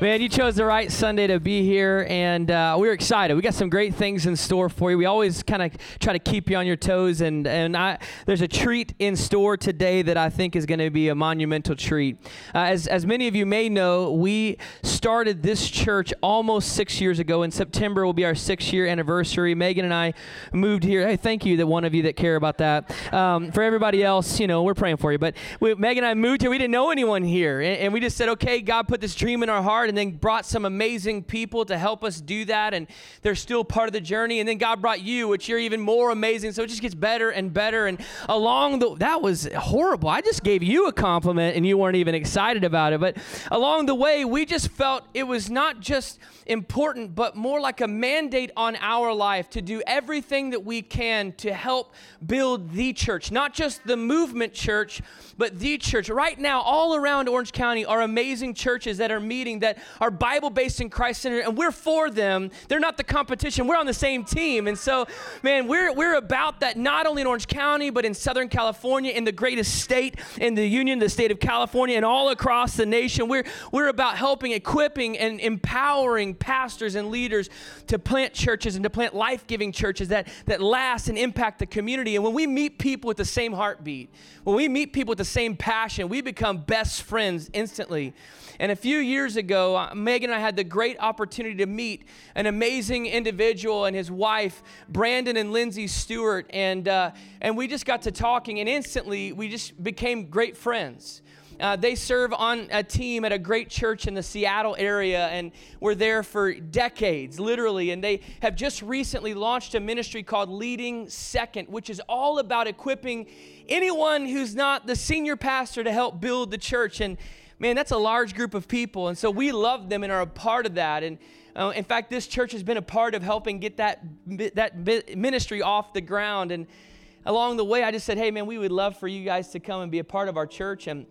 Man, you chose the right Sunday to be here, and uh, we're excited. We got some great things in store for you. We always kind of try to keep you on your toes, and and I, there's a treat in store today that I think is going to be a monumental treat. Uh, as as many of you may know, we started this church almost six years ago. In September will be our six year anniversary. Megan and I moved here. Hey, thank you, that one of you that care about that. Um, for everybody else, you know, we're praying for you. But we, Megan and I moved here. We didn't know anyone here, and, and we just said, okay, God put this dream in our heart and then brought some amazing people to help us do that. And they're still part of the journey. And then God brought you, which you're even more amazing. So it just gets better and better. And along the, that was horrible. I just gave you a compliment and you weren't even excited about it. But along the way, we just felt it was not just important, but more like a mandate on our life to do everything that we can to help build the church, not just the movement church, but the church. Right now, all around Orange County are amazing churches that are meeting that are Bible based in Christ Center, and we're for them. They're not the competition. We're on the same team. And so, man, we're, we're about that not only in Orange County, but in Southern California, in the greatest state in the Union, the state of California, and all across the nation. We're, we're about helping, equipping, and empowering pastors and leaders to plant churches and to plant life giving churches that, that last and impact the community. And when we meet people with the same heartbeat, when we meet people with the same passion, we become best friends instantly. And a few years ago, uh, Megan and I had the great opportunity to meet an amazing individual and his wife, Brandon and Lindsay Stewart. And, uh, and we just got to talking, and instantly we just became great friends. Uh, they serve on a team at a great church in the Seattle area and were there for decades, literally. And they have just recently launched a ministry called Leading Second, which is all about equipping anyone who's not the senior pastor to help build the church. And man, that's a large group of people. And so we love them and are a part of that. And uh, in fact, this church has been a part of helping get that, that ministry off the ground. And along the way, I just said, hey, man, we would love for you guys to come and be a part of our church. And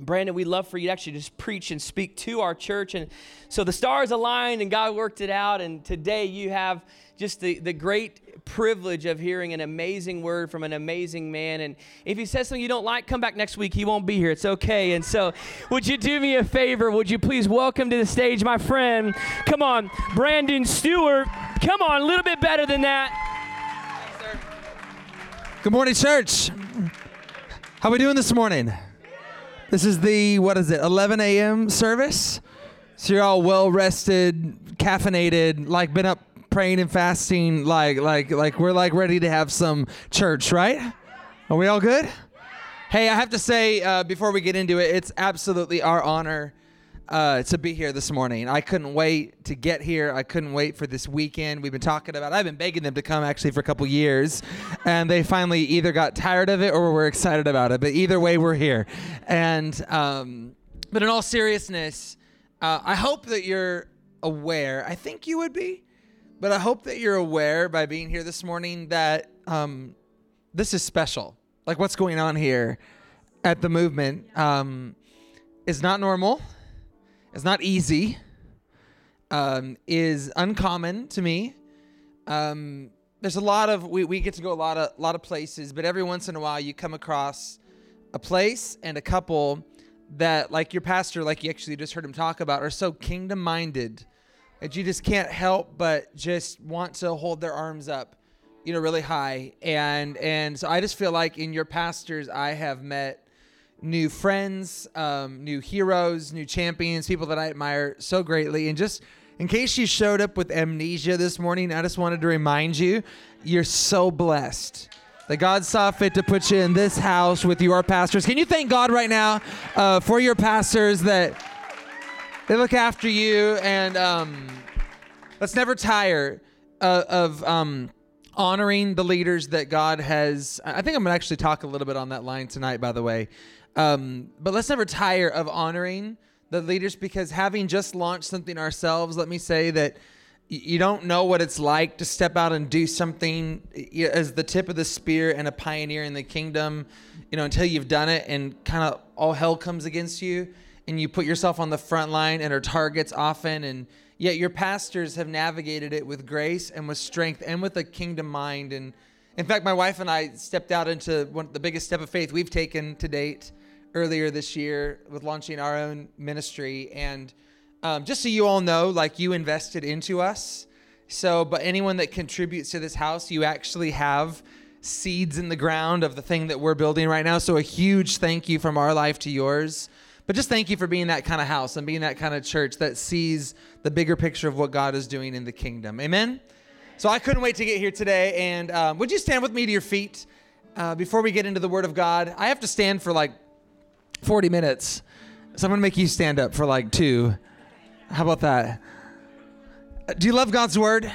Brandon, we'd love for you to actually just preach and speak to our church. And so the stars aligned and God worked it out. And today you have just the, the great privilege of hearing an amazing word from an amazing man. And if he says something you don't like, come back next week. He won't be here. It's okay. And so, would you do me a favor? Would you please welcome to the stage my friend? Come on, Brandon Stewart. Come on, a little bit better than that. Good morning, church. How are we doing this morning? This is the, what is it, 11 a.m. service? So you're all well rested, caffeinated, like been up praying and fasting like like like we're like ready to have some church, right? Are we all good? Hey, I have to say uh, before we get into it, it's absolutely our honor uh, to be here this morning. I couldn't wait to get here. I couldn't wait for this weekend. We've been talking about. I've been begging them to come actually for a couple years, and they finally either got tired of it or were excited about it. But either way, we're here. And um, but in all seriousness, uh, I hope that you're aware. I think you would be but I hope that you're aware by being here this morning that um, this is special. Like what's going on here at the movement um, is not normal. It's not easy. Um, is uncommon to me. Um, there's a lot of we, we get to go a lot of a lot of places, but every once in a while you come across a place and a couple that, like your pastor, like you actually just heard him talk about, are so kingdom minded that you just can't help but just want to hold their arms up, you know, really high. And and so I just feel like in your pastors, I have met new friends, um, new heroes, new champions, people that I admire so greatly. And just in case you showed up with amnesia this morning, I just wanted to remind you, you're so blessed that God saw fit to put you in this house with your pastors. Can you thank God right now uh, for your pastors that they look after you, and um, let's never tire uh, of um, honoring the leaders that God has. I think I'm gonna actually talk a little bit on that line tonight, by the way. Um, but let's never tire of honoring the leaders because having just launched something ourselves, let me say that you don't know what it's like to step out and do something as the tip of the spear and a pioneer in the kingdom, you know, until you've done it and kind of all hell comes against you and you put yourself on the front line and are targets often. And yet your pastors have navigated it with grace and with strength and with a kingdom mind. And in fact my wife and I stepped out into one the biggest step of faith we've taken to date earlier this year with launching our own ministry and um, just so you all know, like you invested into us. So, but anyone that contributes to this house, you actually have seeds in the ground of the thing that we're building right now. So, a huge thank you from our life to yours. But just thank you for being that kind of house and being that kind of church that sees the bigger picture of what God is doing in the kingdom. Amen? So, I couldn't wait to get here today. And um, would you stand with me to your feet uh, before we get into the Word of God? I have to stand for like 40 minutes. So, I'm going to make you stand up for like two. How about that? Do you love God's word?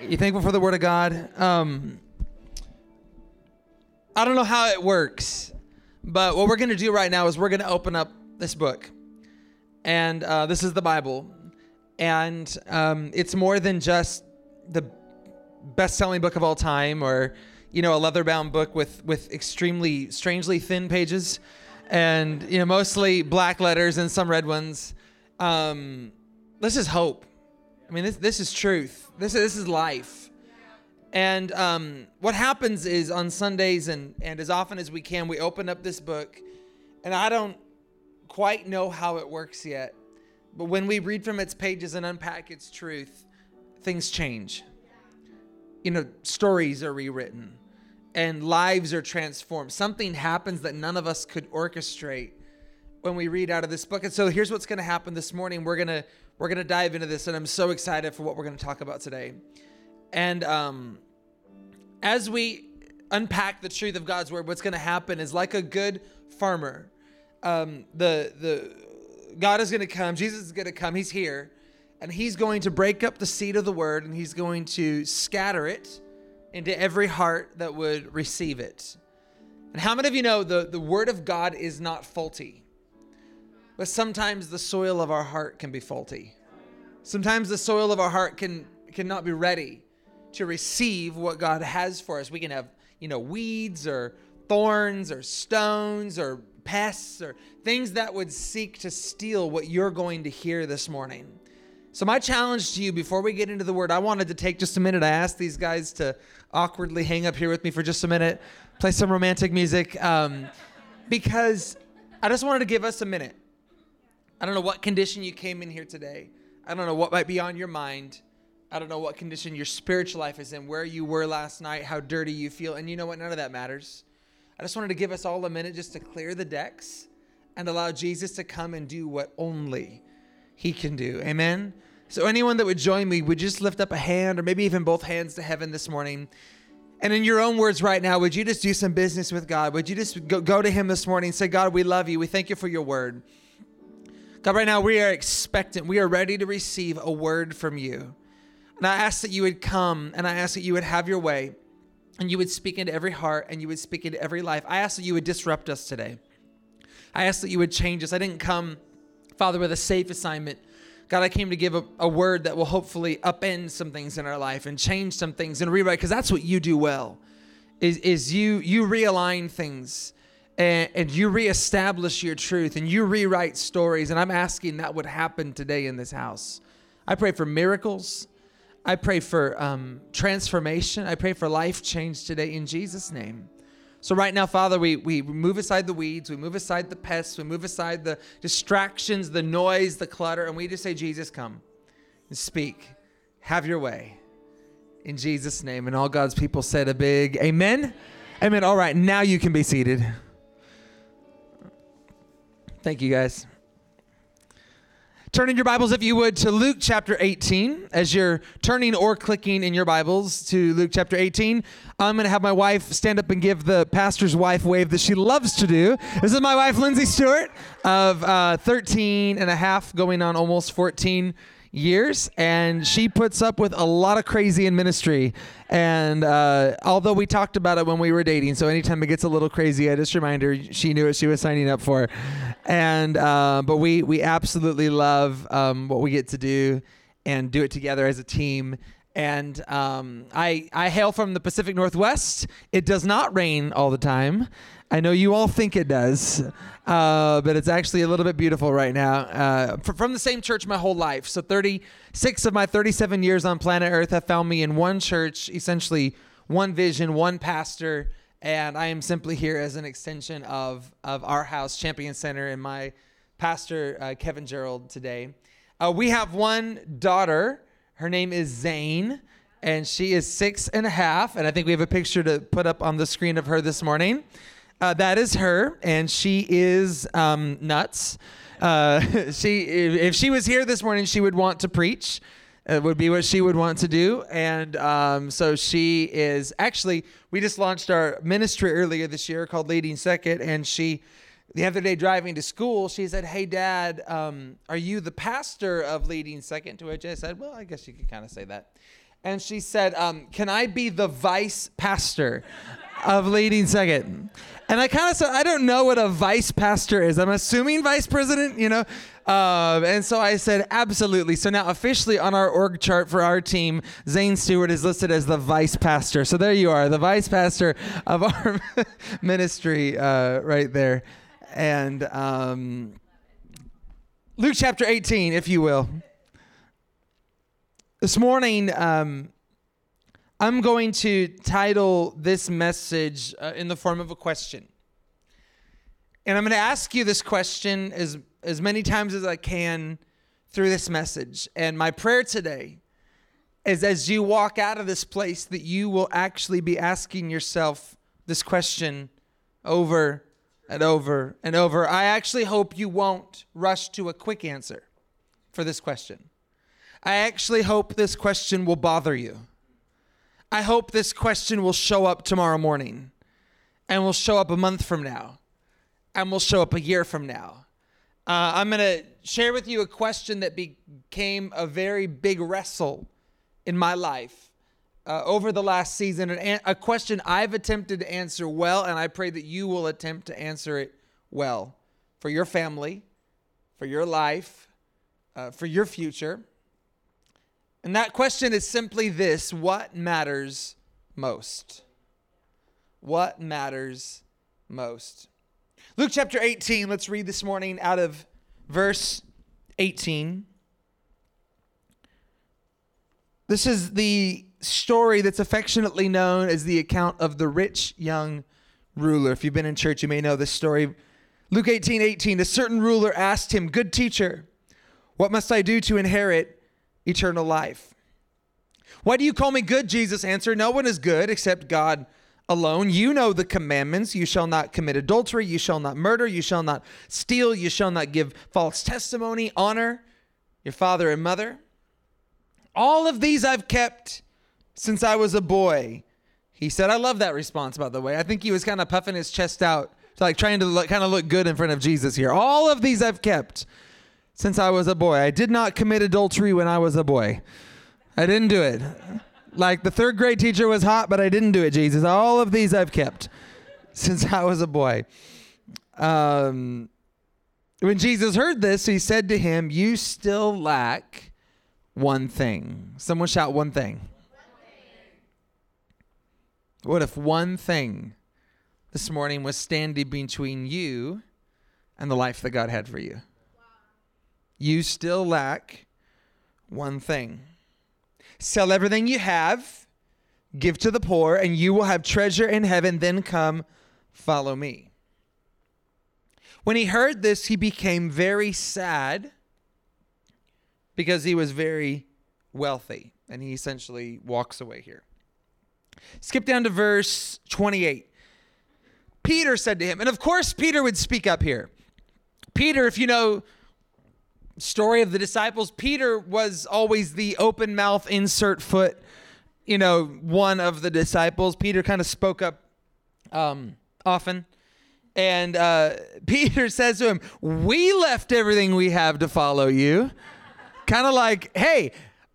You thankful for the word of God? Um, I don't know how it works, but what we're going to do right now is we're going to open up this book. And uh, this is the Bible. And um, it's more than just the best selling book of all time or, you know, a leather bound book with, with extremely, strangely thin pages and, you know, mostly black letters and some red ones. Um, this is hope. I mean, this this is truth. This this is life. And um, what happens is on Sundays and and as often as we can, we open up this book, and I don't quite know how it works yet, but when we read from its pages and unpack its truth, things change. You know, stories are rewritten, and lives are transformed. Something happens that none of us could orchestrate when we read out of this book. And so here's what's going to happen this morning. We're going to we're going to dive into this, and I'm so excited for what we're going to talk about today. And um, as we unpack the truth of God's word, what's going to happen is like a good farmer. Um, the the God is going to come. Jesus is going to come. He's here, and He's going to break up the seed of the word, and He's going to scatter it into every heart that would receive it. And how many of you know the the word of God is not faulty? But sometimes the soil of our heart can be faulty. Sometimes the soil of our heart can cannot be ready to receive what God has for us. We can have, you know, weeds or thorns or stones or pests or things that would seek to steal what you're going to hear this morning. So, my challenge to you before we get into the word, I wanted to take just a minute. I asked these guys to awkwardly hang up here with me for just a minute, play some romantic music, um, because I just wanted to give us a minute I don't know what condition you came in here today. I don't know what might be on your mind. I don't know what condition your spiritual life is in, where you were last night, how dirty you feel. And you know what? None of that matters. I just wanted to give us all a minute just to clear the decks and allow Jesus to come and do what only he can do. Amen. So, anyone that would join me, would just lift up a hand or maybe even both hands to heaven this morning. And in your own words right now, would you just do some business with God? Would you just go, go to him this morning and say, God, we love you. We thank you for your word. God, right now we are expectant. We are ready to receive a word from you. And I ask that you would come and I ask that you would have your way and you would speak into every heart and you would speak into every life. I ask that you would disrupt us today. I ask that you would change us. I didn't come, Father, with a safe assignment. God, I came to give a, a word that will hopefully upend some things in our life and change some things and rewrite, because that's what you do well. Is, is you you realign things and, and you reestablish your truth and you rewrite stories. And I'm asking that would happen today in this house. I pray for miracles. I pray for um, transformation. I pray for life change today in Jesus' name. So, right now, Father, we, we move aside the weeds, we move aside the pests, we move aside the distractions, the noise, the clutter, and we just say, Jesus, come and speak. Have your way. In Jesus' name. And all God's people said a big amen. Amen. All right, now you can be seated. Thank you, guys. Turn in your Bibles, if you would, to Luke chapter 18. As you're turning or clicking in your Bibles to Luke chapter 18, I'm going to have my wife stand up and give the pastor's wife wave that she loves to do. This is my wife, Lindsay Stewart, of uh, 13 and a half, going on almost 14 years, and she puts up with a lot of crazy in ministry. And uh, although we talked about it when we were dating, so anytime it gets a little crazy, I just remind her she knew what she was signing up for. And uh, but we we absolutely love um, what we get to do. and do it together as a team. And um, I, I hail from the Pacific Northwest. It does not rain all the time. I know you all think it does, uh, but it's actually a little bit beautiful right now. Uh, fr- from the same church my whole life. So 36 of my 37 years on planet Earth have found me in one church, essentially one vision, one pastor, and I am simply here as an extension of, of our house, Champion Center, and my pastor, uh, Kevin Gerald, today. Uh, we have one daughter. Her name is Zane, and she is six and a half. And I think we have a picture to put up on the screen of her this morning. Uh, that is her, and she is um, nuts. Uh, she, if, she was here this morning, she would want to preach. It would be what she would want to do, and um, so she is actually. We just launched our ministry earlier this year called Leading Second, and she, the other day driving to school, she said, "Hey, Dad, um, are you the pastor of Leading Second? To which I said, "Well, I guess you could kind of say that." And she said, um, "Can I be the vice pastor of Leading Second? And I kind of said, I don't know what a vice pastor is. I'm assuming vice president, you know? Uh, and so I said, absolutely. So now officially on our org chart for our team, Zane Stewart is listed as the vice pastor. So there you are, the vice pastor of our ministry uh, right there. And um, Luke chapter 18, if you will. This morning, um, I'm going to title this message uh, in the form of a question. And I'm going to ask you this question as, as many times as I can through this message. And my prayer today is as you walk out of this place, that you will actually be asking yourself this question over and over and over. I actually hope you won't rush to a quick answer for this question. I actually hope this question will bother you. I hope this question will show up tomorrow morning and will show up a month from now and will show up a year from now. Uh, I'm going to share with you a question that became a very big wrestle in my life uh, over the last season, and a question I've attempted to answer well, and I pray that you will attempt to answer it well for your family, for your life, uh, for your future. And that question is simply this what matters most? What matters most? Luke chapter 18, let's read this morning out of verse 18. This is the story that's affectionately known as the account of the rich young ruler. If you've been in church, you may know this story. Luke 18 18, a certain ruler asked him, Good teacher, what must I do to inherit eternal life. Why do you call me good? Jesus answered, No one is good except God alone. You know the commandments. You shall not commit adultery. You shall not murder. You shall not steal. You shall not give false testimony. Honor your father and mother. All of these I've kept since I was a boy. He said, I love that response, by the way. I think he was kind of puffing his chest out, like trying to look, kind of look good in front of Jesus here. All of these I've kept since I was a boy. I did not commit adultery when I was a boy. I didn't do it. Like the third grade teacher was hot, but I didn't do it, Jesus. All of these I've kept since I was a boy. Um, when Jesus heard this, he said to him, You still lack one thing. Someone shout one thing. What if one thing this morning was standing between you and the life that God had for you? you still lack one thing. Sell everything you have, give to the poor, and you will have treasure in heaven. Then come, follow me. When he heard this, he became very sad because he was very wealthy. And he essentially walks away here. Skip down to verse 28. Peter said to him, and of course, Peter would speak up here. Peter, if you know story of the disciples, Peter was always the open mouth, insert foot, you know, one of the disciples. Peter kind of spoke up um, often. And uh, Peter says to him, We left everything we have to follow you. kind of like, hey,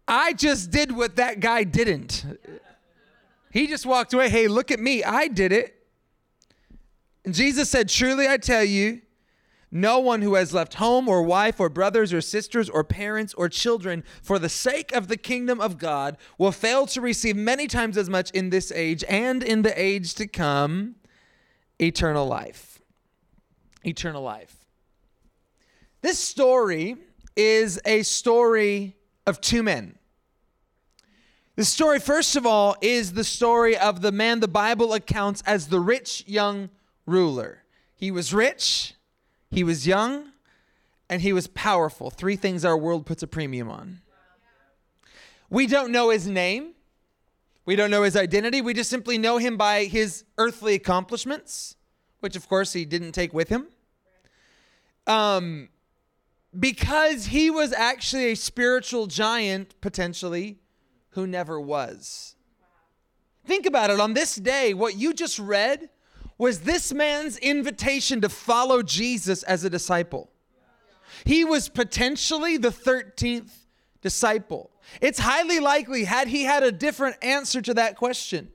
I just did what that guy didn't. He just walked away. Hey, look at me. I did it. And Jesus said, Truly I tell you, No one who has left home or wife or brothers or sisters or parents or children for the sake of the kingdom of God will fail to receive many times as much in this age and in the age to come eternal life. Eternal life. This story is a story of two men. The story, first of all, is the story of the man the Bible accounts as the rich young ruler. He was rich, he was young, and he was powerful. Three things our world puts a premium on. We don't know his name. We don't know his identity. We just simply know him by his earthly accomplishments, which of course he didn't take with him. Um, because he was actually a spiritual giant, potentially, who never was. Think about it. On this day, what you just read was this man's invitation to follow Jesus as a disciple. He was potentially the 13th disciple. It's highly likely, had he had a different answer to that question,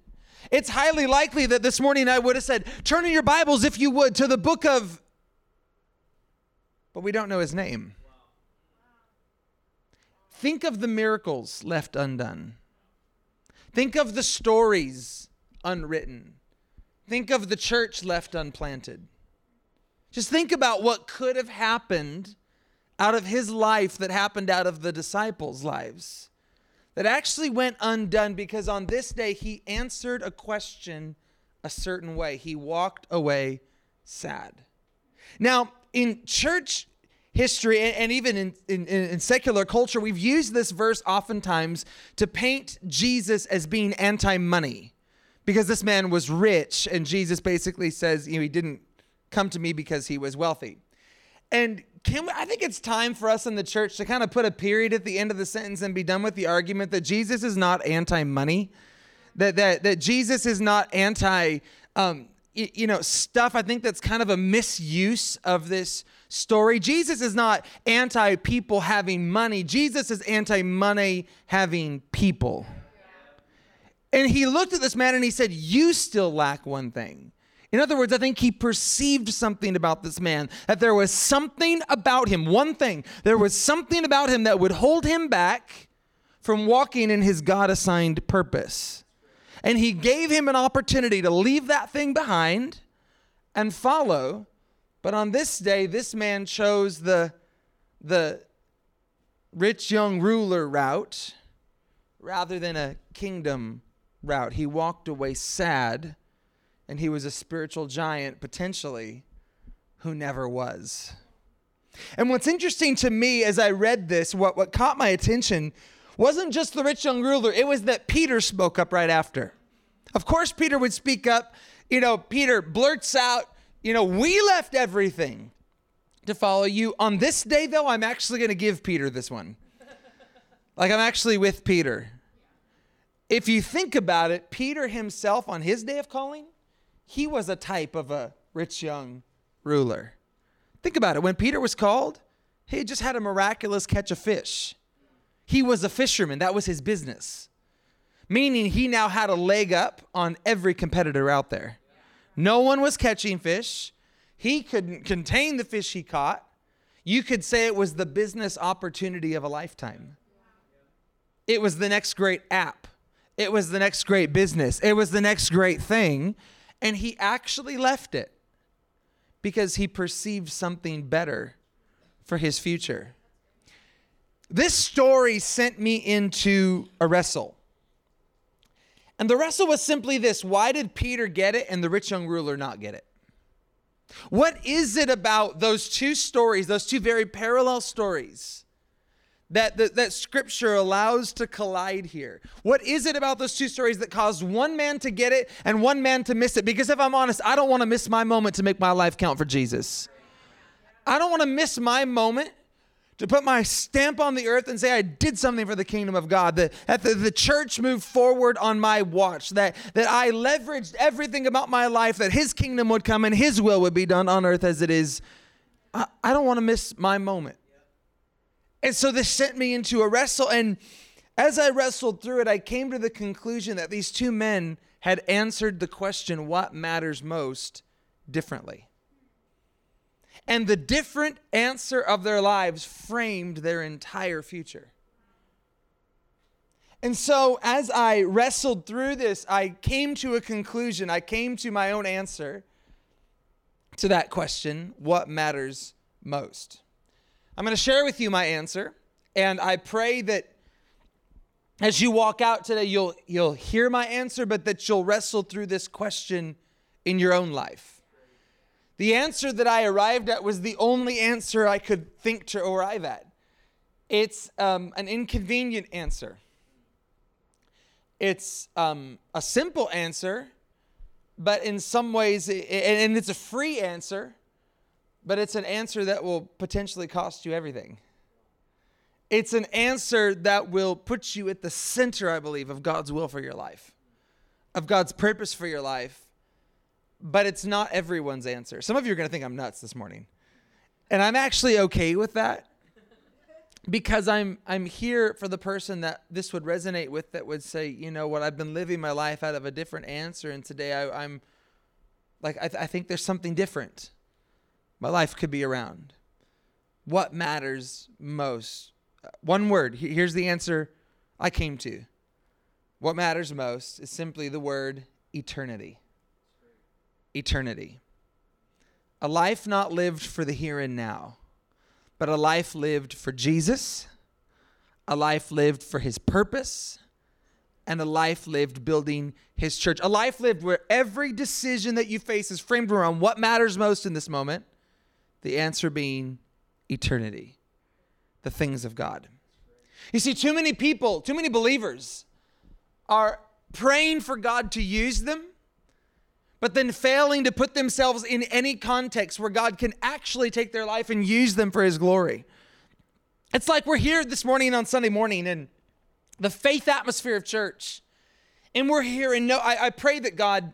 it's highly likely that this morning I would have said, Turn in your Bibles, if you would, to the book of. But we don't know his name. Think of the miracles left undone. Think of the stories unwritten. Think of the church left unplanted. Just think about what could have happened out of his life that happened out of the disciples' lives that actually went undone because on this day he answered a question a certain way. He walked away sad. Now, in church history and even in, in, in, secular culture, we've used this verse oftentimes to paint Jesus as being anti money because this man was rich, and Jesus basically says, you know, he didn't come to me because he was wealthy. And can we, I think it's time for us in the church to kind of put a period at the end of the sentence and be done with the argument that Jesus is not anti-money, that that that Jesus is not anti, um, you, know, stuff. I think that's kind of a misuse of this story. Jesus is not anti people having money. Jesus is anti money having people. And he looked at this man and he said, You still lack one thing. In other words, I think he perceived something about this man, that there was something about him, one thing, there was something about him that would hold him back from walking in his God assigned purpose. And he gave him an opportunity to leave that thing behind and follow. But on this day, this man chose the, the rich young ruler route rather than a kingdom route. He walked away sad, and he was a spiritual giant, potentially, who never was. And what's interesting to me as I read this, what, what caught my attention wasn't just the rich young ruler, it was that Peter spoke up right after. Of course, Peter would speak up. You know, Peter blurts out, You know, we left everything to follow you. On this day, though, I'm actually going to give Peter this one. Like, I'm actually with Peter if you think about it, Peter himself on his day of calling, he was a type of a rich young ruler. Think about it. When Peter was called, he just had a miraculous catch of fish. He was a fisherman, that was his business. Meaning he now had a leg up on every competitor out there. No one was catching fish. He couldn't contain the fish he caught. You could say it was the business opportunity of a lifetime. It was the next great app it was the next great business. It was the next great thing. And he actually left it because he perceived something better for his future. This story sent me into a wrestle. And the wrestle was simply this why did Peter get it and the rich young ruler not get it? What is it about those two stories, those two very parallel stories, that, that, that scripture allows to collide here? What is it about those two stories that caused one man to get it and one man to miss it? Because if I'm honest, I don't want to miss my moment to make my life count for Jesus. I don't want to miss my moment to put my stamp on the earth and say I did something for the kingdom of God, that, that the, the church moved forward on my watch, that, that I leveraged everything about my life, that his kingdom would come and his will would be done on earth as it is. I, I don't want to miss my moment. And so this sent me into a wrestle. And as I wrestled through it, I came to the conclusion that these two men had answered the question, what matters most, differently. And the different answer of their lives framed their entire future. And so, as I wrestled through this, I came to a conclusion. I came to my own answer to that question what matters most? I'm going to share with you my answer, and I pray that as you walk out today, you'll, you'll hear my answer, but that you'll wrestle through this question in your own life. The answer that I arrived at was the only answer I could think to arrive at. It's um, an inconvenient answer. It's um, a simple answer, but in some ways, and it's a free answer, but it's an answer that will potentially cost you everything. It's an answer that will put you at the center, I believe, of God's will for your life, of God's purpose for your life. But it's not everyone's answer. Some of you are going to think I'm nuts this morning. And I'm actually okay with that because I'm I'm here for the person that this would resonate with that would say, you know what, I've been living my life out of a different answer and today I, am like I, th- I think there's something different. My life could be around. What matters most uh, one word. Here's the answer I came to. What matters most is simply the word eternity. Eternity. A life not lived for the here and now, but a life lived for Jesus, a life lived for his purpose, and a life lived building his church. A life lived where every decision that you face is framed around what matters most in this moment, the answer being eternity the things of God. You see, too many people, too many believers are praying for God to use them, but then failing to put themselves in any context where God can actually take their life and use them for His glory. It's like we're here this morning on Sunday morning in the faith atmosphere of church, and we're here, and no, I, I pray that God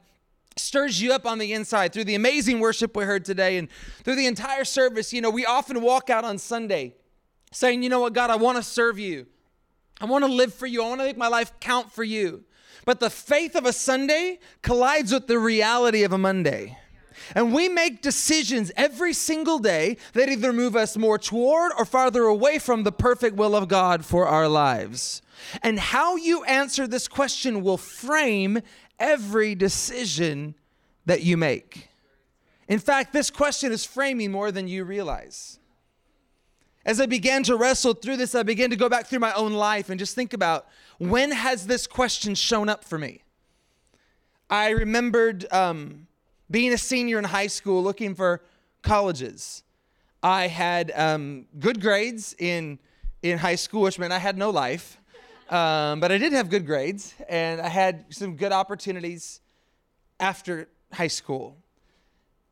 stirs you up on the inside through the amazing worship we heard today and through the entire service. You know, we often walk out on Sunday saying, you know what, God, I want to serve you. I want to live for you. I want to make my life count for you. But the faith of a Sunday collides with the reality of a Monday. And we make decisions every single day that either move us more toward or farther away from the perfect will of God for our lives. And how you answer this question will frame every decision that you make. In fact, this question is framing more than you realize. As I began to wrestle through this, I began to go back through my own life and just think about when has this question shown up for me? I remembered um, being a senior in high school looking for colleges. I had um, good grades in, in high school, which meant I had no life. Um, but I did have good grades, and I had some good opportunities after high school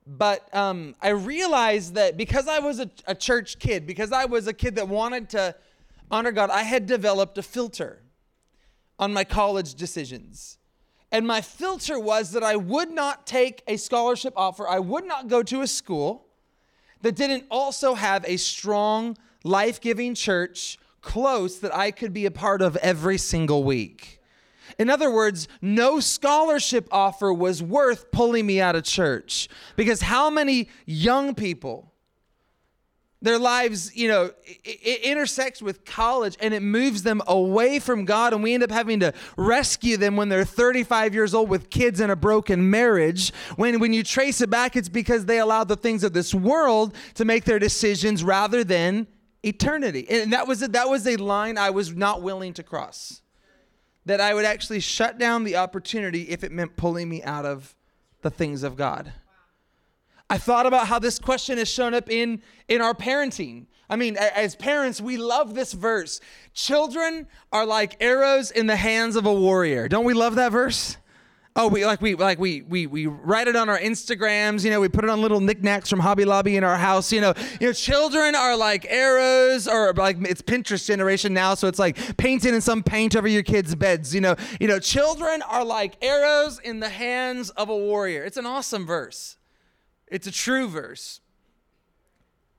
but um, I realized that because I was a, a church kid, because I was a kid that wanted to honor God, I had developed a filter on my college decisions. And my filter was that I would not take a scholarship offer, I would not go to a school that didn't also have a strong, life giving church close that I could be a part of every single week. In other words, no scholarship offer was worth pulling me out of church. Because how many young people, their lives, you know, it, it, intersects with college and it moves them away from God, and we end up having to rescue them when they're 35 years old with kids and a broken marriage. When, when you trace it back, it's because they allowed the things of this world to make their decisions rather than eternity. And that was a, that was a line I was not willing to cross that I would actually shut down the opportunity if it meant pulling me out of the things of God. I thought about how this question has shown up in, in our parenting. I mean, as parents, we love this verse. Children are like arrows in the hands of a warrior. Don't we love that verse? Oh, we like we like we we we write it on our Instagrams. You know, we put it on little knickknacks from Hobby Lobby in our house. You know, you know, children are like arrows, or like it's Pinterest generation now, so it's like painting in some paint over your kids' beds. You know, you know, children are like arrows in the hands of a warrior. It's an awesome verse. It's a true verse.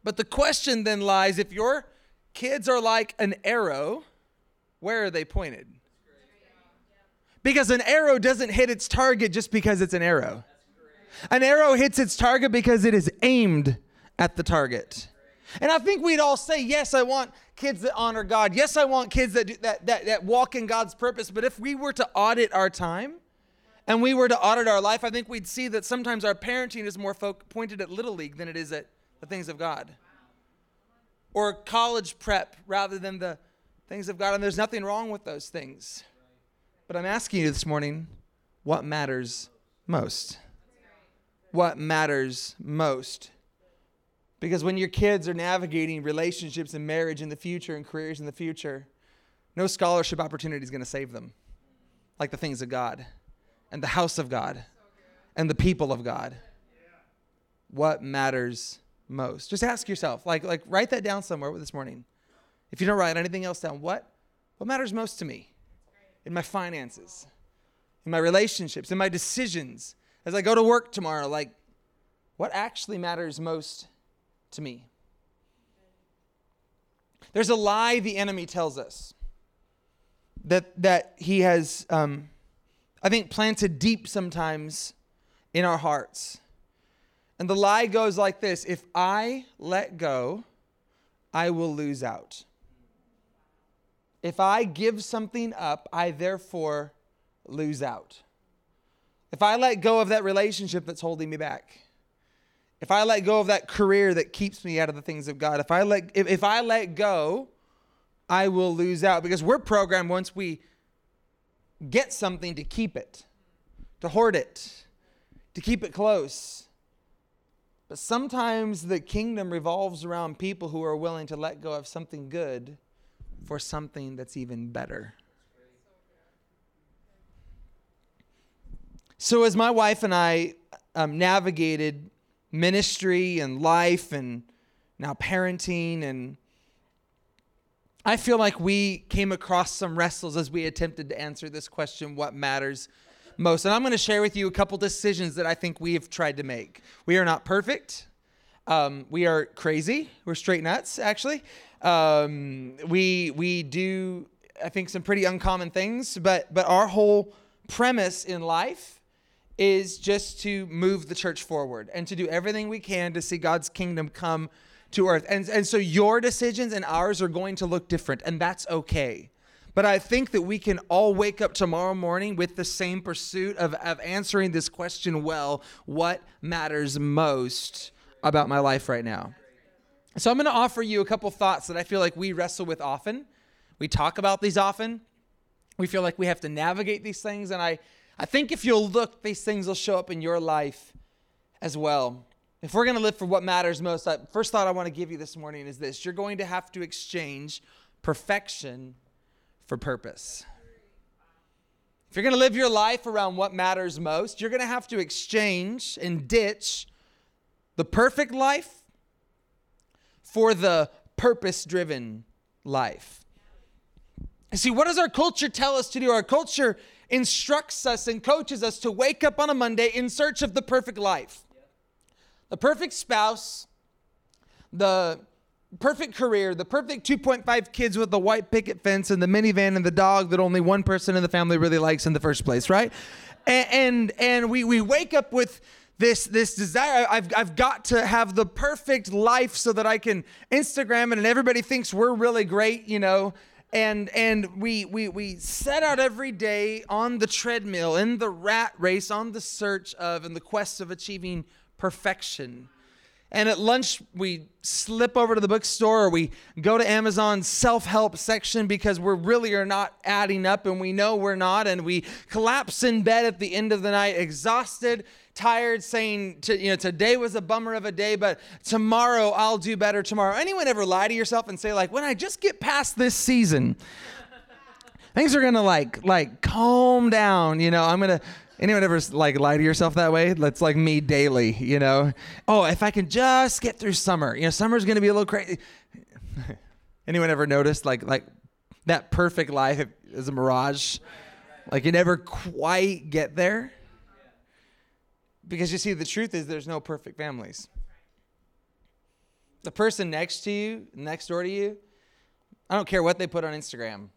But the question then lies: if your kids are like an arrow, where are they pointed? Because an arrow doesn't hit its target just because it's an arrow. An arrow hits its target because it is aimed at the target. And I think we'd all say, yes, I want kids that honor God. Yes, I want kids that, do, that, that, that walk in God's purpose. But if we were to audit our time and we were to audit our life, I think we'd see that sometimes our parenting is more folk pointed at Little League than it is at the things of God. Or college prep rather than the things of God. And there's nothing wrong with those things. But I'm asking you this morning what matters most? What matters most? Because when your kids are navigating relationships and marriage in the future and careers in the future, no scholarship opportunity is going to save them like the things of God and the house of God and the people of God. What matters most? Just ask yourself, like, like write that down somewhere this morning. If you don't write anything else down, what, what matters most to me in my finances, in my relationships, in my decisions, as I go to work tomorrow? Like, what actually matters most to me? There's a lie the enemy tells us that, that he has, um, I think, planted deep sometimes in our hearts. And the lie goes like this if I let go, I will lose out. If I give something up, I therefore lose out. If I let go of that relationship that's holding me back, if I let go of that career that keeps me out of the things of God, if I let if, if I let go, I will lose out because we're programmed once we get something to keep it, to hoard it, to keep it close. But sometimes the kingdom revolves around people who are willing to let go of something good for something that's even better. So, as my wife and I um, navigated ministry and life and now parenting, and I feel like we came across some wrestles as we attempted to answer this question what matters most? And I'm going to share with you a couple decisions that I think we have tried to make. We are not perfect. Um, we are crazy. We're straight nuts, actually. Um, we we do I think some pretty uncommon things, but but our whole premise in life is just to move the church forward and to do everything we can to see God's kingdom come to earth. And and so your decisions and ours are going to look different, and that's okay. But I think that we can all wake up tomorrow morning with the same pursuit of, of answering this question well what matters most about my life right now? So I'm going to offer you a couple thoughts that I feel like we wrestle with often. We talk about these often. We feel like we have to navigate these things. And I, I think if you'll look, these things will show up in your life as well. If we're going to live for what matters most, I, first thought I want to give you this morning is this you're going to have to exchange perfection for purpose. If you're going to live your life around what matters most, you're going to have to exchange and ditch the perfect life for the purpose driven life. See, what does our culture tell us to do? Our culture instructs us and coaches us to wake up on a Monday in search of the perfect life, the perfect spouse, the perfect career, the perfect 2.5 kids with the white picket fence and the minivan and the dog that only one person in the family really likes in the first place, right? And and, and we, we wake up with this this desire I've, I've got to have the perfect life so that i can instagram it and everybody thinks we're really great you know and and we we we set out every day on the treadmill in the rat race on the search of and the quest of achieving perfection. And at lunch we slip over to the bookstore or we go to amazon's self-help section because we really are not adding up and we know we're not. And we collapse in bed at the end of the night exhausted tired saying to, you know today was a bummer of a day but tomorrow i'll do better tomorrow. Anyone ever lie to yourself and say like when i just get past this season things are gonna like like calm down you know? I'm gonna anyone ever like lie to yourself that way? That's like me daily you know? Oh if i can just get through summer you know summer's gonna be a little crazy anyone ever noticed like like that perfect life is a mirage? Like you never quite get there? Because you see, the truth is there's no perfect families. The person next to you, next door to you, I don't care what they put on Instagram.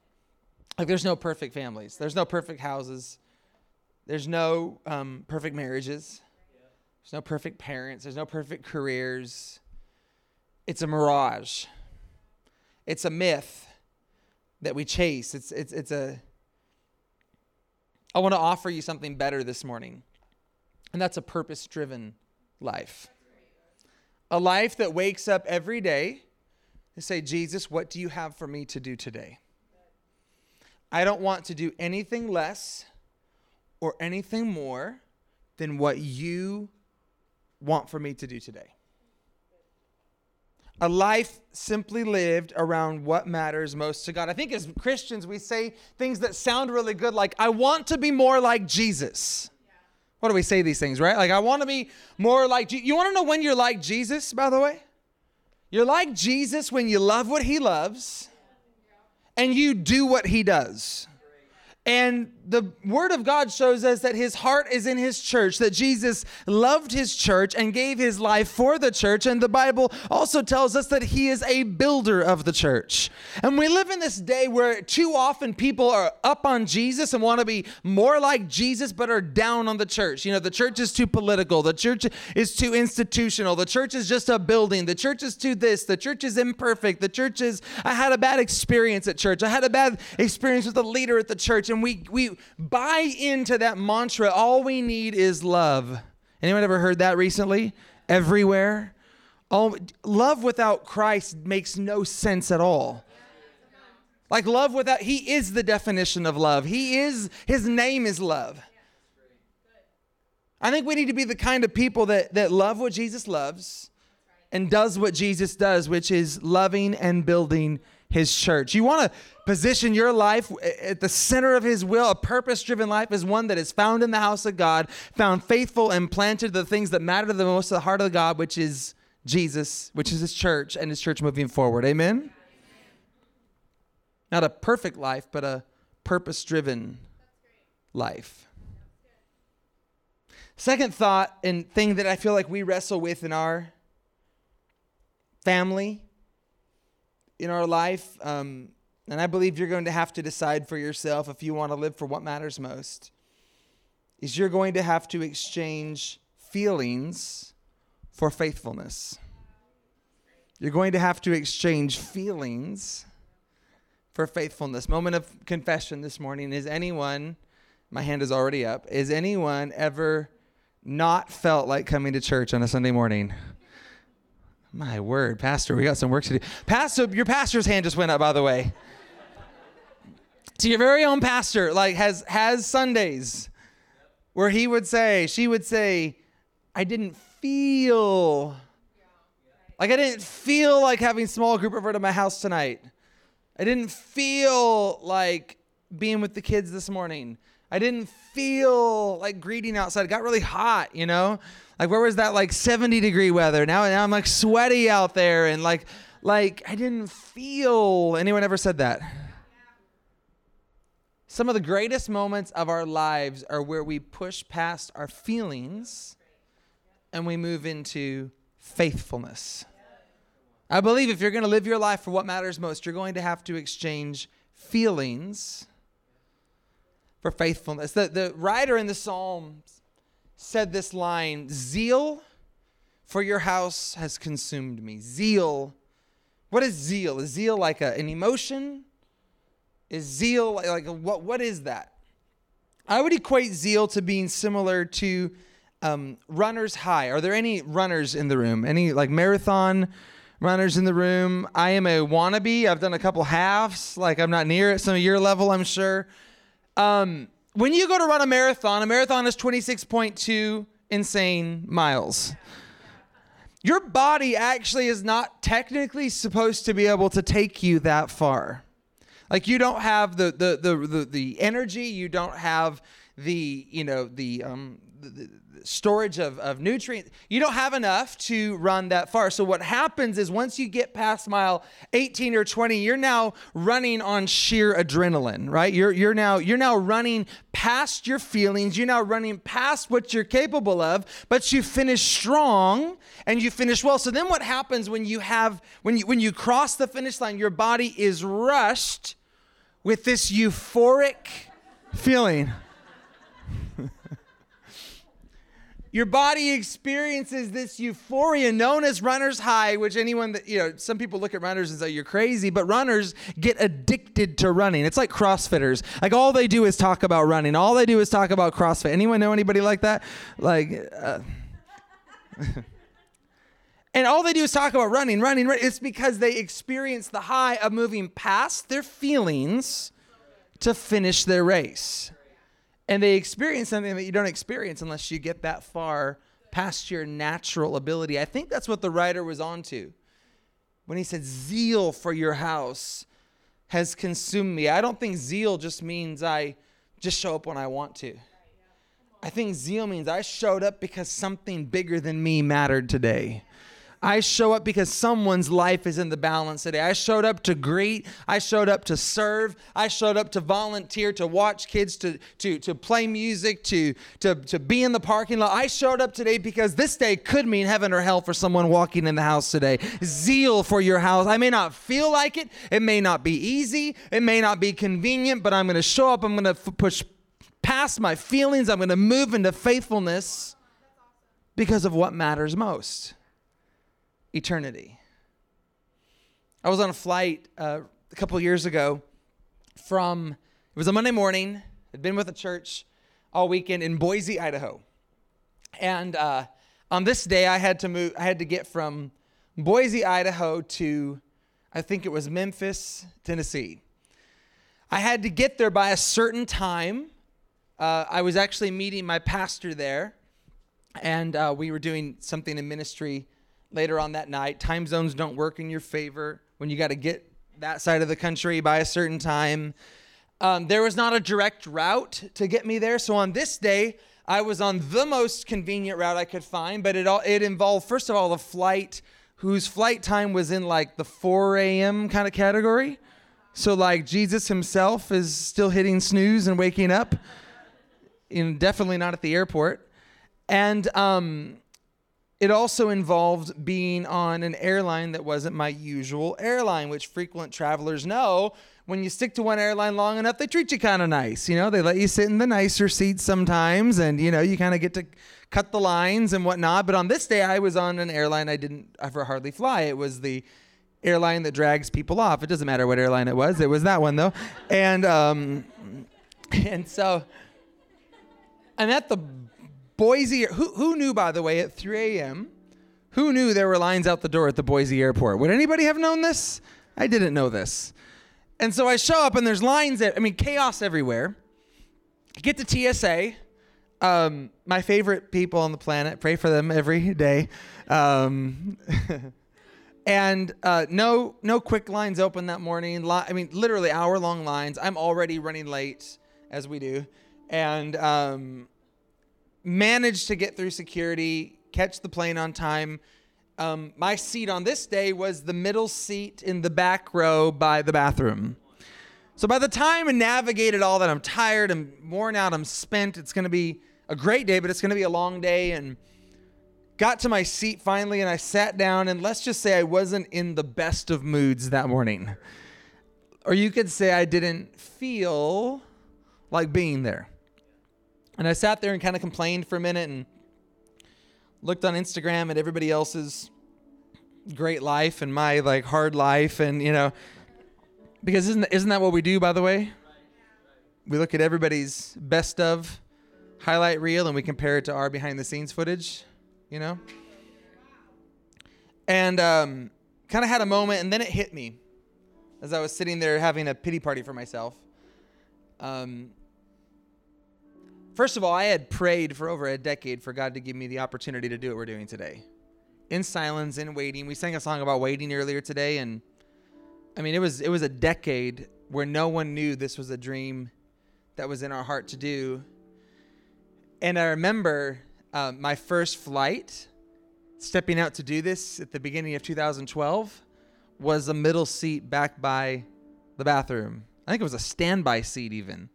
Like, there's no perfect families, there's no perfect houses, there's no um, perfect marriages, there's no perfect parents, there's no perfect careers. it's a mirage. It's a myth that we chase. It's it's it's a I want to offer you something better this morning. And that's a purpose-driven life. A life that wakes up every day and say, "Jesus, what do you have for me to do today?" I don't want to do anything less or anything more than what you want for me to do today. A life simply lived around what matters most to God. I think as Christians, we say things that sound really good, like, I want to be more like Jesus. What do we say these things, right? Like, I want to be more like You want to know when you're like Jesus, by the way? You're like Jesus when you love what he loves and you do what he does. And the word of God shows us that his heart is in his church, that Jesus loved his church and gave his life for the church. And the Bible also tells us that he is a builder of the church. And we live in this day where too often people are up on Jesus and want to be more like Jesus, but are down on the church. You know, the church is too political, the church is too institutional, the church is just a building, the church is too this, the church is imperfect, the church is, I had a bad experience at church, I had a bad experience with a leader at the church. And we, we, buy into that mantra all we need is love. Anyone ever heard that recently? Everywhere? All, love without christ makes no sense at all. Like love without he is the definition of love. He is his name is love. I think we need to be the kind of people that that love what jesus loves and does what jesus does which is loving and building his church. You want to position your life at the center of his will. A purpose driven life is one that is found in the house of God, found faithful and planted the things that matter the most to the heart of God, which is Jesus, which is his church and his church moving forward. Amen? Not a perfect life, but a purpose driven life. Second thought and thing that I feel like we wrestle with in our family, in our life, um, and I believe you're going to have to decide for yourself if you want to live for what matters most. Is you're going to have to exchange feelings for faithfulness. You're going to have to exchange feelings for faithfulness. Moment of confession this morning. Is anyone, my hand is already up, is anyone ever not felt like coming to church on a Sunday morning? My word, Pastor, we got some work to do. Pastor, your pastor's hand just went up, by the way. So your very own pastor like has has Sundays where he would say, she would say, I didn't feel like I didn't feel like having small group over to my house tonight. I didn't feel like being with the kids this morning. I didn't feel like greeting outside. It got really hot, you know? Like where was that like 70 degree weather? Now, now I'm like sweaty out there and like like I didn't feel anyone ever said that? Some of the greatest moments of our lives are where we push past our feelings and we move into faithfulness. I believe if you're going to live your life for what matters most, you're going to have to exchange feelings for faithfulness. The, the writer in the Psalms said this line Zeal for your house has consumed me. Zeal. What is zeal? Is zeal like a, an emotion? Is zeal like, what? What is that? I would equate zeal to being similar to um, runner's high. Are there any runners in the room? Any like marathon runners in the room? I am a wannabe. I've done a couple halves. Like I'm not near at some of your level, I'm sure. Um, when you go to run a marathon, a marathon is 26.2 insane miles. Your body actually is not technically supposed to be able to take you that far. Like you don't have the the the the, the energy, you don't have the you know the um the, the storage of, of nutrients you don't have enough to run that far. So what happens is once you get past mile 18 or 20 you're now running on sheer adrenaline right? You're you're now you're now running past your feelings. You're now running past what you're capable of but you finish strong and you finish well. So then what happens when you have when you when you cross the finish line your body is rushed with this euphoric feeling your body experiences this euphoria known as runner's high, which anyone that, you know, some people look at runners and say, you're crazy, but runners get addicted to running. It's like CrossFitters. Like all they do is talk about running, all they do is talk about CrossFit. Anyone know anybody like that? Like, uh, and all they do is talk about running, running, running. It's because they experience the high of moving past their feelings to finish their race. And they experience something that you don't experience unless you get that far past your natural ability. I think that's what the writer was onto when he said, Zeal for your house has consumed me. I don't think zeal just means I just show up when I want to. I think zeal means I showed up because something bigger than me mattered today. I show up because someone's life is in the balance today. I showed up to greet. I showed up to serve. I showed up to volunteer, to watch kids, to, to, to play music, to, to, to be in the parking lot. I showed up today because this day could mean heaven or hell for someone walking in the house today. Zeal for your house. I may not feel like it. It may not be easy. It may not be convenient, but I'm going to show up. I'm going to f- push past my feelings. I'm going to move into faithfulness because of what matters most eternity. I was on a flight uh, a couple years ago from, it was a Monday morning, I'd been with a church all weekend in Boise, Idaho. And uh, on this day, I had to move, I had to get from Boise, Idaho to, I think it was Memphis, Tennessee. I had to get there by a certain time. Uh, I was actually meeting my pastor there, and uh, we were doing something in ministry later on that night. Time zones don't work in your favor when you got to get that side of the country by a certain time. Um, there was not a direct route to get me there. So on this day, I was on the most convenient route I could find, but it all it involved first of all a flight whose flight time was in like the 4 a.m. kind of category. So like Jesus himself is still hitting snooze and waking up. In definitely not at the airport. And um, it also involved being on an airline that wasn't my usual airline, which frequent travelers know. When you stick to one airline long enough, they treat you kind of nice. You know, they let you sit in the nicer seats sometimes, and you know, you kind of get to cut the lines and whatnot. But on this day, I was on an airline I didn't ever hardly fly. It was the airline that drags people off. It doesn't matter what airline it was. It was that one though, and um, and so I'm at the Boise, who, who knew, by the way, at 3 a.m., who knew there were lines out the door at the Boise airport? Would anybody have known this? I didn't know this. And so I show up and there's lines that, I mean, chaos everywhere. Get to TSA. Um, my favorite people on the planet. Pray for them every day. Um, and uh, no, no quick lines open that morning. I mean, literally hour long lines. I'm already running late, as we do, and um, managed to get through security, catch the plane on time. Um, my seat on this day was the middle seat in the back row by the bathroom. So by the time I navigated all that, I'm tired, I'm worn out, I'm spent. It's going to be a great day, but it's going to be a long day. And got to my seat finally, and I sat down. And let's just say I wasn't in the best of moods that morning. Or you could say I didn't feel like being there. And I sat there and kind of complained for a minute and looked on Instagram at everybody else's great life and my like hard life and you know because isn't isn't that what we do by the way? We look at everybody's best of highlight reel and we compare it to our behind the scenes footage, you know? And um, kind of had a moment and then it hit me as I was sitting there having a pity party for myself. Um, First of all, I had prayed for over a decade for God to give me the opportunity to do what we're doing today. In silence, in waiting. We sang a song about waiting earlier today, and I mean, it was it was a decade where no one knew this was a dream that was in our heart to do. And I remember uh, my first flight, stepping out to do this at the beginning of 2012, was a middle seat back by the bathroom. I think it was a standby seat even.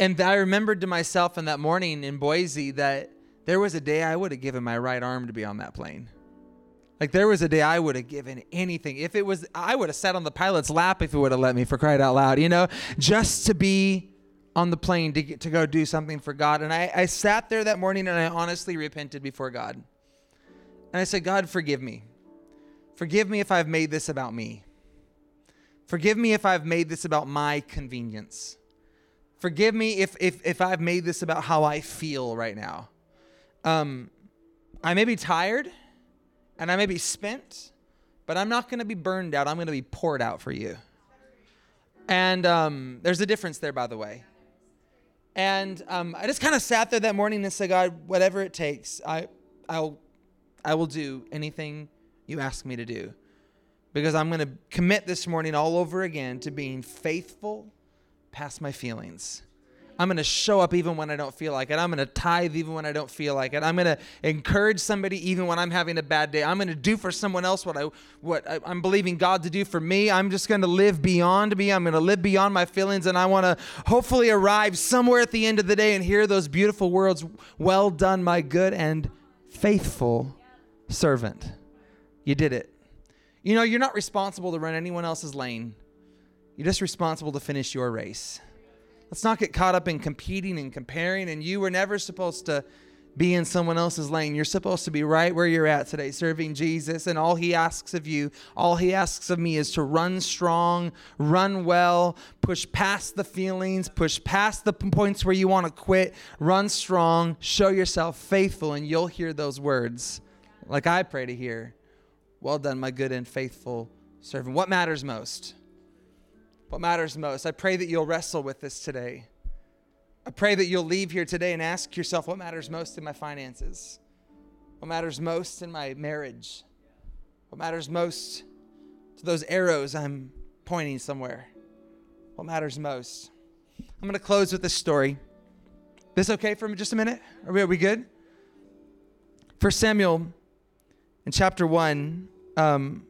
And I remembered to myself in that morning in Boise that there was a day I would have given my right arm to be on that plane. Like there was a day I would have given anything. If it was, I would have sat on the pilot's lap if it would have let me for crying out loud, you know, just to be on the plane to get, to go do something for God. And I, I sat there that morning and I honestly repented before God. And I said, God, forgive me. Forgive me if I've made this about me. Forgive me if I've made this about my convenience. Forgive me if, if, if I've made this about how I feel right now. Um, I may be tired and I may be spent, but I'm not going to be burned out. I'm going to be poured out for you. And um, there's a difference there, by the way. And um, I just kind of sat there that morning and said, God, whatever it takes, I, I'll, I will do anything you ask me to do. Because I'm going to commit this morning all over again to being faithful past my feelings. I'm going to show up even when I don't feel like it. I'm going to tithe even when I don't feel like it. I'm going to encourage somebody even when I'm having a bad day. I'm going to do for someone else what I what I, am believing God to do for me. I'm just going to live beyond me. I'm going to live beyond my feelings and I want to hopefully arrive somewhere at the end of the day and hear those beautiful words, "Well done, my good and faithful servant." You did it. You know, you're not responsible to run anyone else's lane. You're just responsible to finish your race. Let's not get caught up in competing and comparing. And you were never supposed to be in someone else's lane. You're supposed to be right where you're at today, serving Jesus. And all He asks of you, all He asks of me is to run strong, run well, push past the feelings, push past the points where you want to quit, run strong, show yourself faithful, and you'll hear those words like I pray to hear. Well done, my good and faithful servant. What matters most? What matters most. I pray that you'll wrestle with this today. I pray that you'll leave here today and ask yourself what matters most in my finances, what matters most in my marriage, what matters most to those arrows I'm pointing somewhere, what matters most. I'm going to close with this story. This okay for just a minute? Are we, are we good? First Samuel, in chapter 1, um,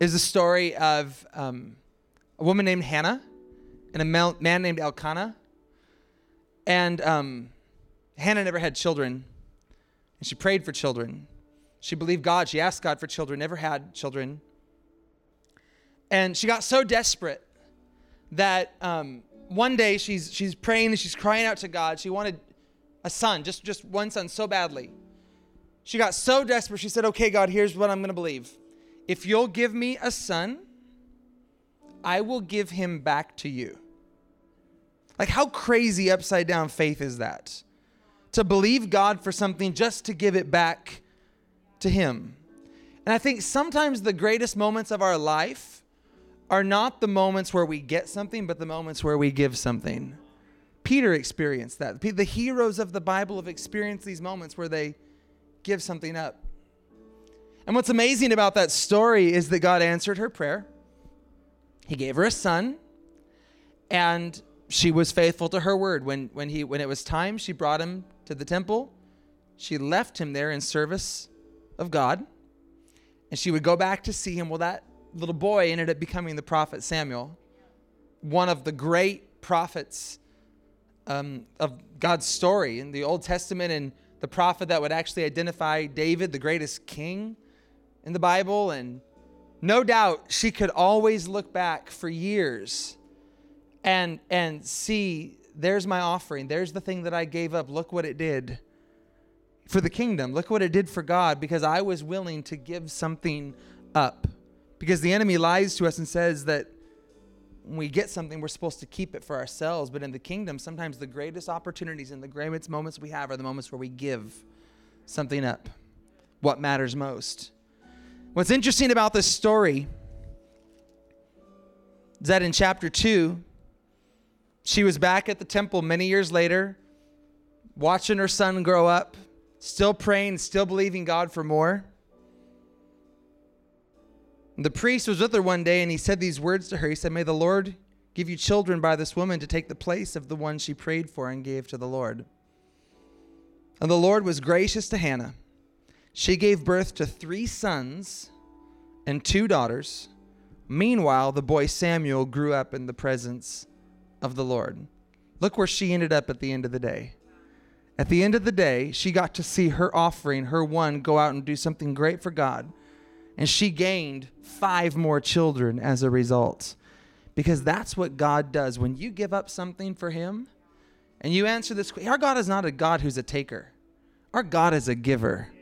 is the story of um, a woman named Hannah and a man named Elkanah. And um, Hannah never had children, and she prayed for children. She believed God. She asked God for children, never had children. And she got so desperate that um, one day she's, she's praying and she's crying out to God. She wanted a son, just, just one son, so badly. She got so desperate, she said, Okay, God, here's what I'm going to believe. If you'll give me a son, I will give him back to you. Like, how crazy upside down faith is that? To believe God for something just to give it back to Him. And I think sometimes the greatest moments of our life are not the moments where we get something, but the moments where we give something. Peter experienced that. The heroes of the Bible have experienced these moments where they give something up. And what's amazing about that story is that God answered her prayer. He gave her a son, and she was faithful to her word. When, when, he, when it was time, she brought him to the temple. She left him there in service of God, and she would go back to see him. Well, that little boy ended up becoming the prophet Samuel, one of the great prophets um, of God's story in the Old Testament, and the prophet that would actually identify David, the greatest king in the Bible, and no doubt she could always look back for years and and see there's my offering there's the thing that i gave up look what it did for the kingdom look what it did for god because i was willing to give something up. Because the enemy lies to us and says that when we get something we're supposed to keep it for ourselves but in the kingdom sometimes the greatest opportunities and the greatest moments we have are the moments where we give something up what matters most What's interesting about this story is that in chapter 2, she was back at the temple many years later, watching her son grow up, still praying, still believing God for more. The priest was with her one day and he said these words to her. He said, May the Lord give you children by this woman to take the place of the one she prayed for and gave to the Lord. And the Lord was gracious to Hannah she gave birth to three sons and two daughters. Meanwhile, the boy Samuel grew up in the presence of the Lord. Look where she ended up at the end of the day. At the end of the day, she got to see her offering, her one, go out and do something great for God. And she gained five more children as a result Because that's what God does. When you give up something for Him and you answer this, our God is not a God who's a taker, our God is a giver.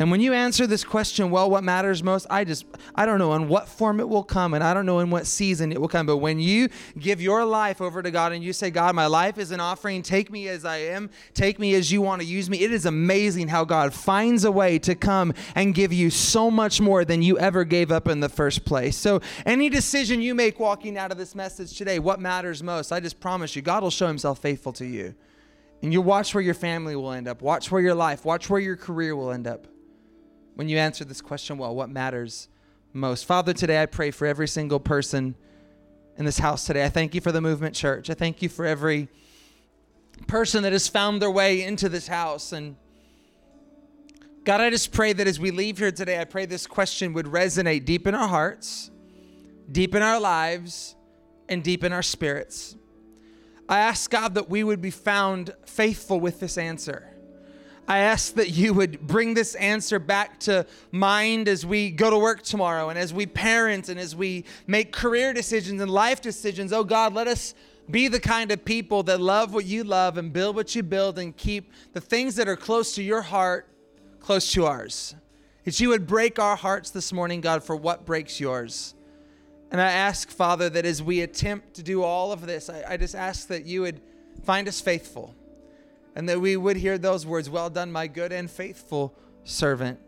And when you answer this question, well, what matters most? I just, I don't know in what form it will come, and I don't know in what season it will come. But when you give your life over to God and you say, God, my life is an offering, take me as I am, take me as you want to use me, it is amazing how God finds a way to come and give you so much more than you ever gave up in the first place. So, any decision you make walking out of this message today, what matters most? I just promise you, God will show himself faithful to you. And you watch where your family will end up, watch where your life, watch where your career will end up when you answer this question well, what matters most? Father, today I pray for every single person in this house today. I thank you for the movement church. I thank you for every person that has found their way into this house. And God, I just pray that as we leave here today, I pray this question would resonate deep in our hearts, deep in our lives, and deep in our spirits. I ask God that we would be found faithful with this answer. I ask that you would bring this answer back to mind as we go to work tomorrow and as we parent and as we make career decisions and life decisions. Oh God, let us be the kind of people that love what you love and build what you build and keep the things that are close to your heart close to ours. That you would break our hearts this morning, God, for what breaks yours. And I ask, Father, that as we attempt to do all of this, I, I just ask that you would find us faithful and that we would hear those words Well done, my good and faithful servant.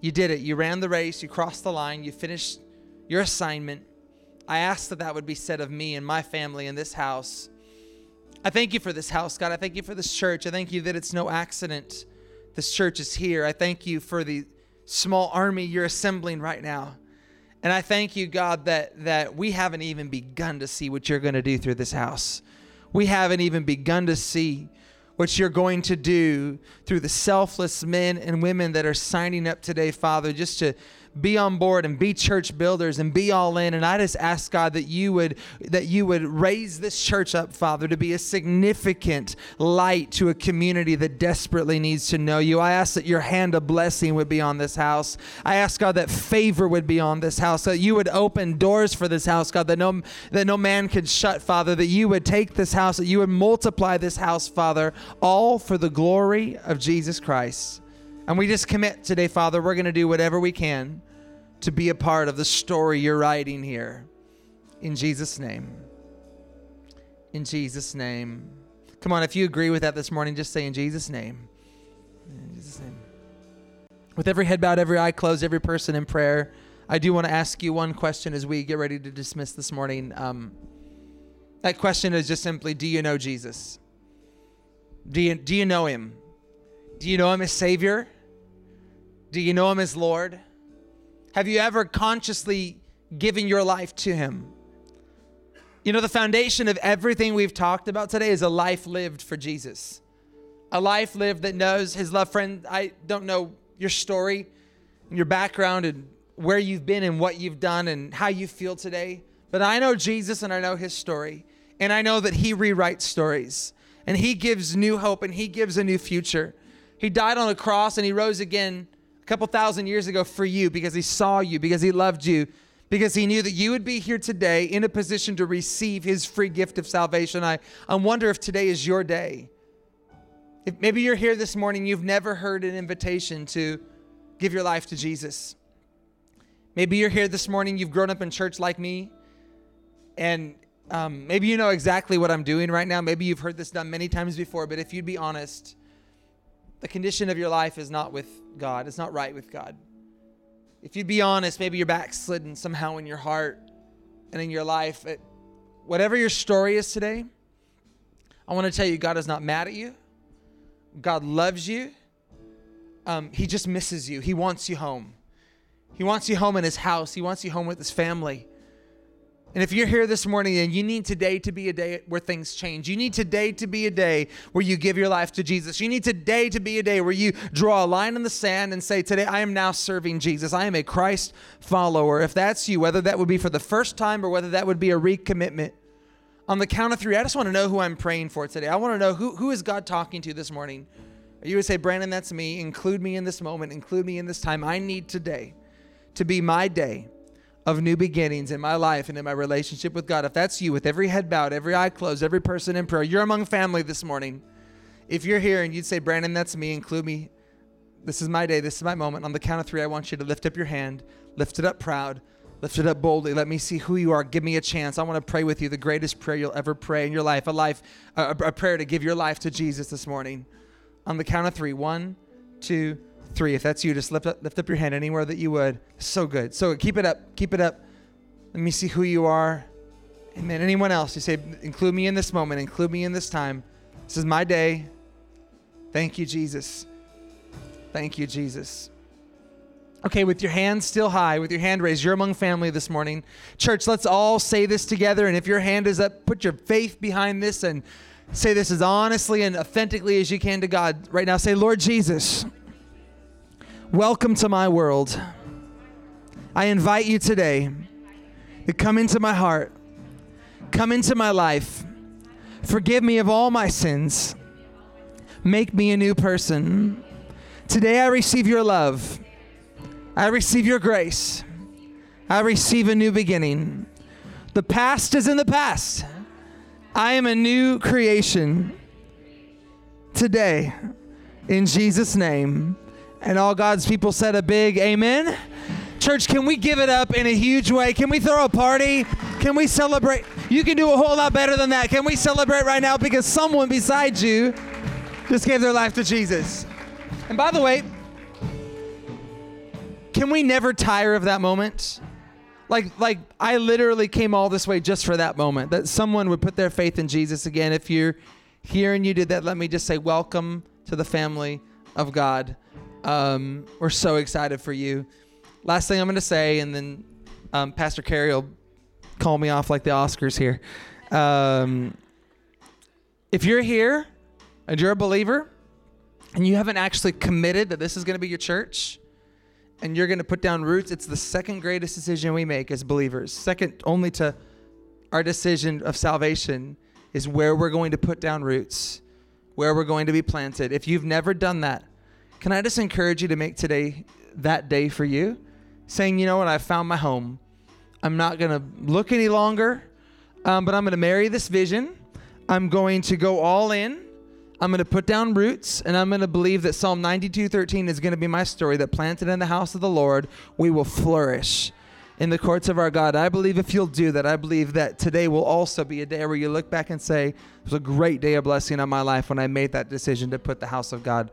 You did it. You ran the race. You crossed the line. You finished your assignment. I ask that that would be said of me and my family in this house. I thank you for this house, God. I thank you for this church. I thank you that it's no accident this church is here. I thank you for the small army you're assembling right now. And I thank you, God, that, that we haven't even begun to see what you're going to do through this house. We haven't even begun to see what you're going to do through the selfless men and women that are signing up today, Father, just to be on board and be church builders and be all in. And i just ask god that you would that you would raise this church up father to be a significant light to a community that desperately needs to know you. I ask that your hand of blessing would be on this house. I ask god that favor would be on this house that you would open doors for this house god that no that no man could shut father that you would take this house that you would multiply this house father all for the glory of jesus christ and we just commit today, Father, we're going to do whatever we can to be a part of the story you're writing here. In Jesus' name. In Jesus' name. Come on, if you agree with that this morning, just say in Jesus' name. In Jesus' name. With every head bowed, every eye closed, every person in prayer, I do want to ask you one question as we get ready to dismiss this morning. Um, that question is just simply Do you know Jesus? Do you, do you know him? Do you know him as Savior? Do you know him as Lord? Have you ever consciously given your life to him? You know, the foundation of everything we've talked about today is a life lived for Jesus. A life lived that knows his love. Friend, I don't know your story and your background and where you've been and what you've done and how you feel today, but I know Jesus and I know his story. And I know that he rewrites stories and he gives new hope and he gives a new future. He died on a cross and he rose again couple thousand years ago for you because he saw you, because he loved you, because he knew that you would be here today in a position to receive his free gift of salvation. I, I wonder if today is your day. If maybe you're here this morning, you've never heard an invitation to give your life to Jesus. Maybe you're here this morning, you've grown up in church like me, and um, maybe you know exactly what I'm doing right now. Maybe you've heard this done many times before, but if you'd be honest, the condition of your life is not with God, it's not right with God. If you'd be honest, maybe you're backslidden somehow in your heart and in your life. It, whatever your story is today, I want to tell you God is not mad at you. God loves you. Um, he just misses you. He wants you home. He wants you home in his house. He wants you home with his family. And if you're here this morning and you need today to be a day where things change, you need today to be a day where you give your life to Jesus. You need today to be a day where you draw a line in the sand and say, Today I am now serving Jesus. I am a Christ follower. If that's you, whether that would be for the first time or whether that would be a recommitment, on the count of three, I just want to know who I'm praying for today. I want to know who, who is God talking to this morning. You would say, Brandon, that's me. Include me in this moment. Include me in this time. I need today to be my day of new beginnings in my life and in my relationship with God, if that's you, with every head bowed, every eye closed, every person in prayer, you're among family this morning. If you're here and you'd say, Brandon, that's me, include me. This is my day. This is my moment. On the count of three, I want you to lift up your hand, lift it up proud, lift it up boldly. Let me see who you are. Give me a chance. I want to pray with you the greatest prayer you'll ever pray in your life, a life, a, a prayer to give your life to Jesus this morning. On the count of three, one, two, three. If that's you, just lift up, lift up your hand anywhere that you would. So good. So keep it up. Keep it up. Let me see who you are. Amen. Anyone else? You say, include me in this moment. Include me in this time. This is my day. Thank you, Jesus. Thank you, Jesus. Okay, with your hand still high, with your hand raised, you're among family this morning. Church, let's all say this together. And if your hand is up, put your faith behind this and say this as honestly and authentically as you can to God right now. Say, Lord Jesus, welcome to my world. I invite you today to come into my heart, come into my life, forgive me of all my sins, make me a new person. Today I receive your love. I receive your grace. I receive a new beginning. The past is in the past. I am a new creation today in Jesus' name. And all God's people said a big amen. Church, can we give it up in a huge way? Can we throw a party? Can we celebrate? You can do a whole lot better than that. Can we celebrate right now because someone beside you just gave their life to Jesus? And by the way, can we never tire of that moment? Like, like I literally came all this way just for that moment that someone would put their faith in Jesus again. If you're here and you did that, let me just say, welcome to the family of God. Um, we're so excited for you. Last thing I'm going to say, and then um, Pastor Carey will call me off like the Oscars here. Um, if you're here and you're a believer and you haven't actually committed that this is going to be your church, and you're going to put down roots, it's the second greatest decision we make as believers. Second only to our decision of salvation is where we're going to put down roots, where we're going to be planted. If you've never done that, can I just encourage you to make today that day for you? Saying, you know what, I found my home. I'm not going to look any longer, um, but I'm going to marry this vision. I'm going to go all in. I'm going to put down roots and I'm going to believe that Psalm 92:13 is going to be my story that planted in the house of the Lord, we will flourish in the courts of our God. I believe if you'll do that, I believe that today will also be a day where you look back and say, it was a great day of blessing on my life when I made that decision to put the house of God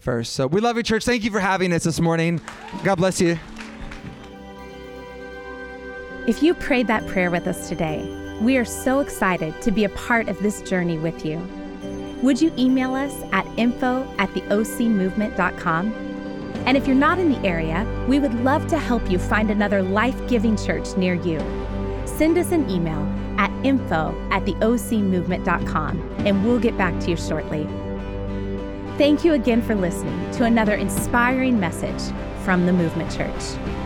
first. So we love you, church. Thank you for having us this morning. God bless you. If you prayed that prayer with us today, we are so excited to be a part of this journey with you. Would you email us at info at theocmovement.com? And if you're not in the area, we would love to help you find another life giving church near you. Send us an email at info at theocmovement.com and we'll get back to you shortly. Thank you again for listening to another inspiring message from the Movement Church.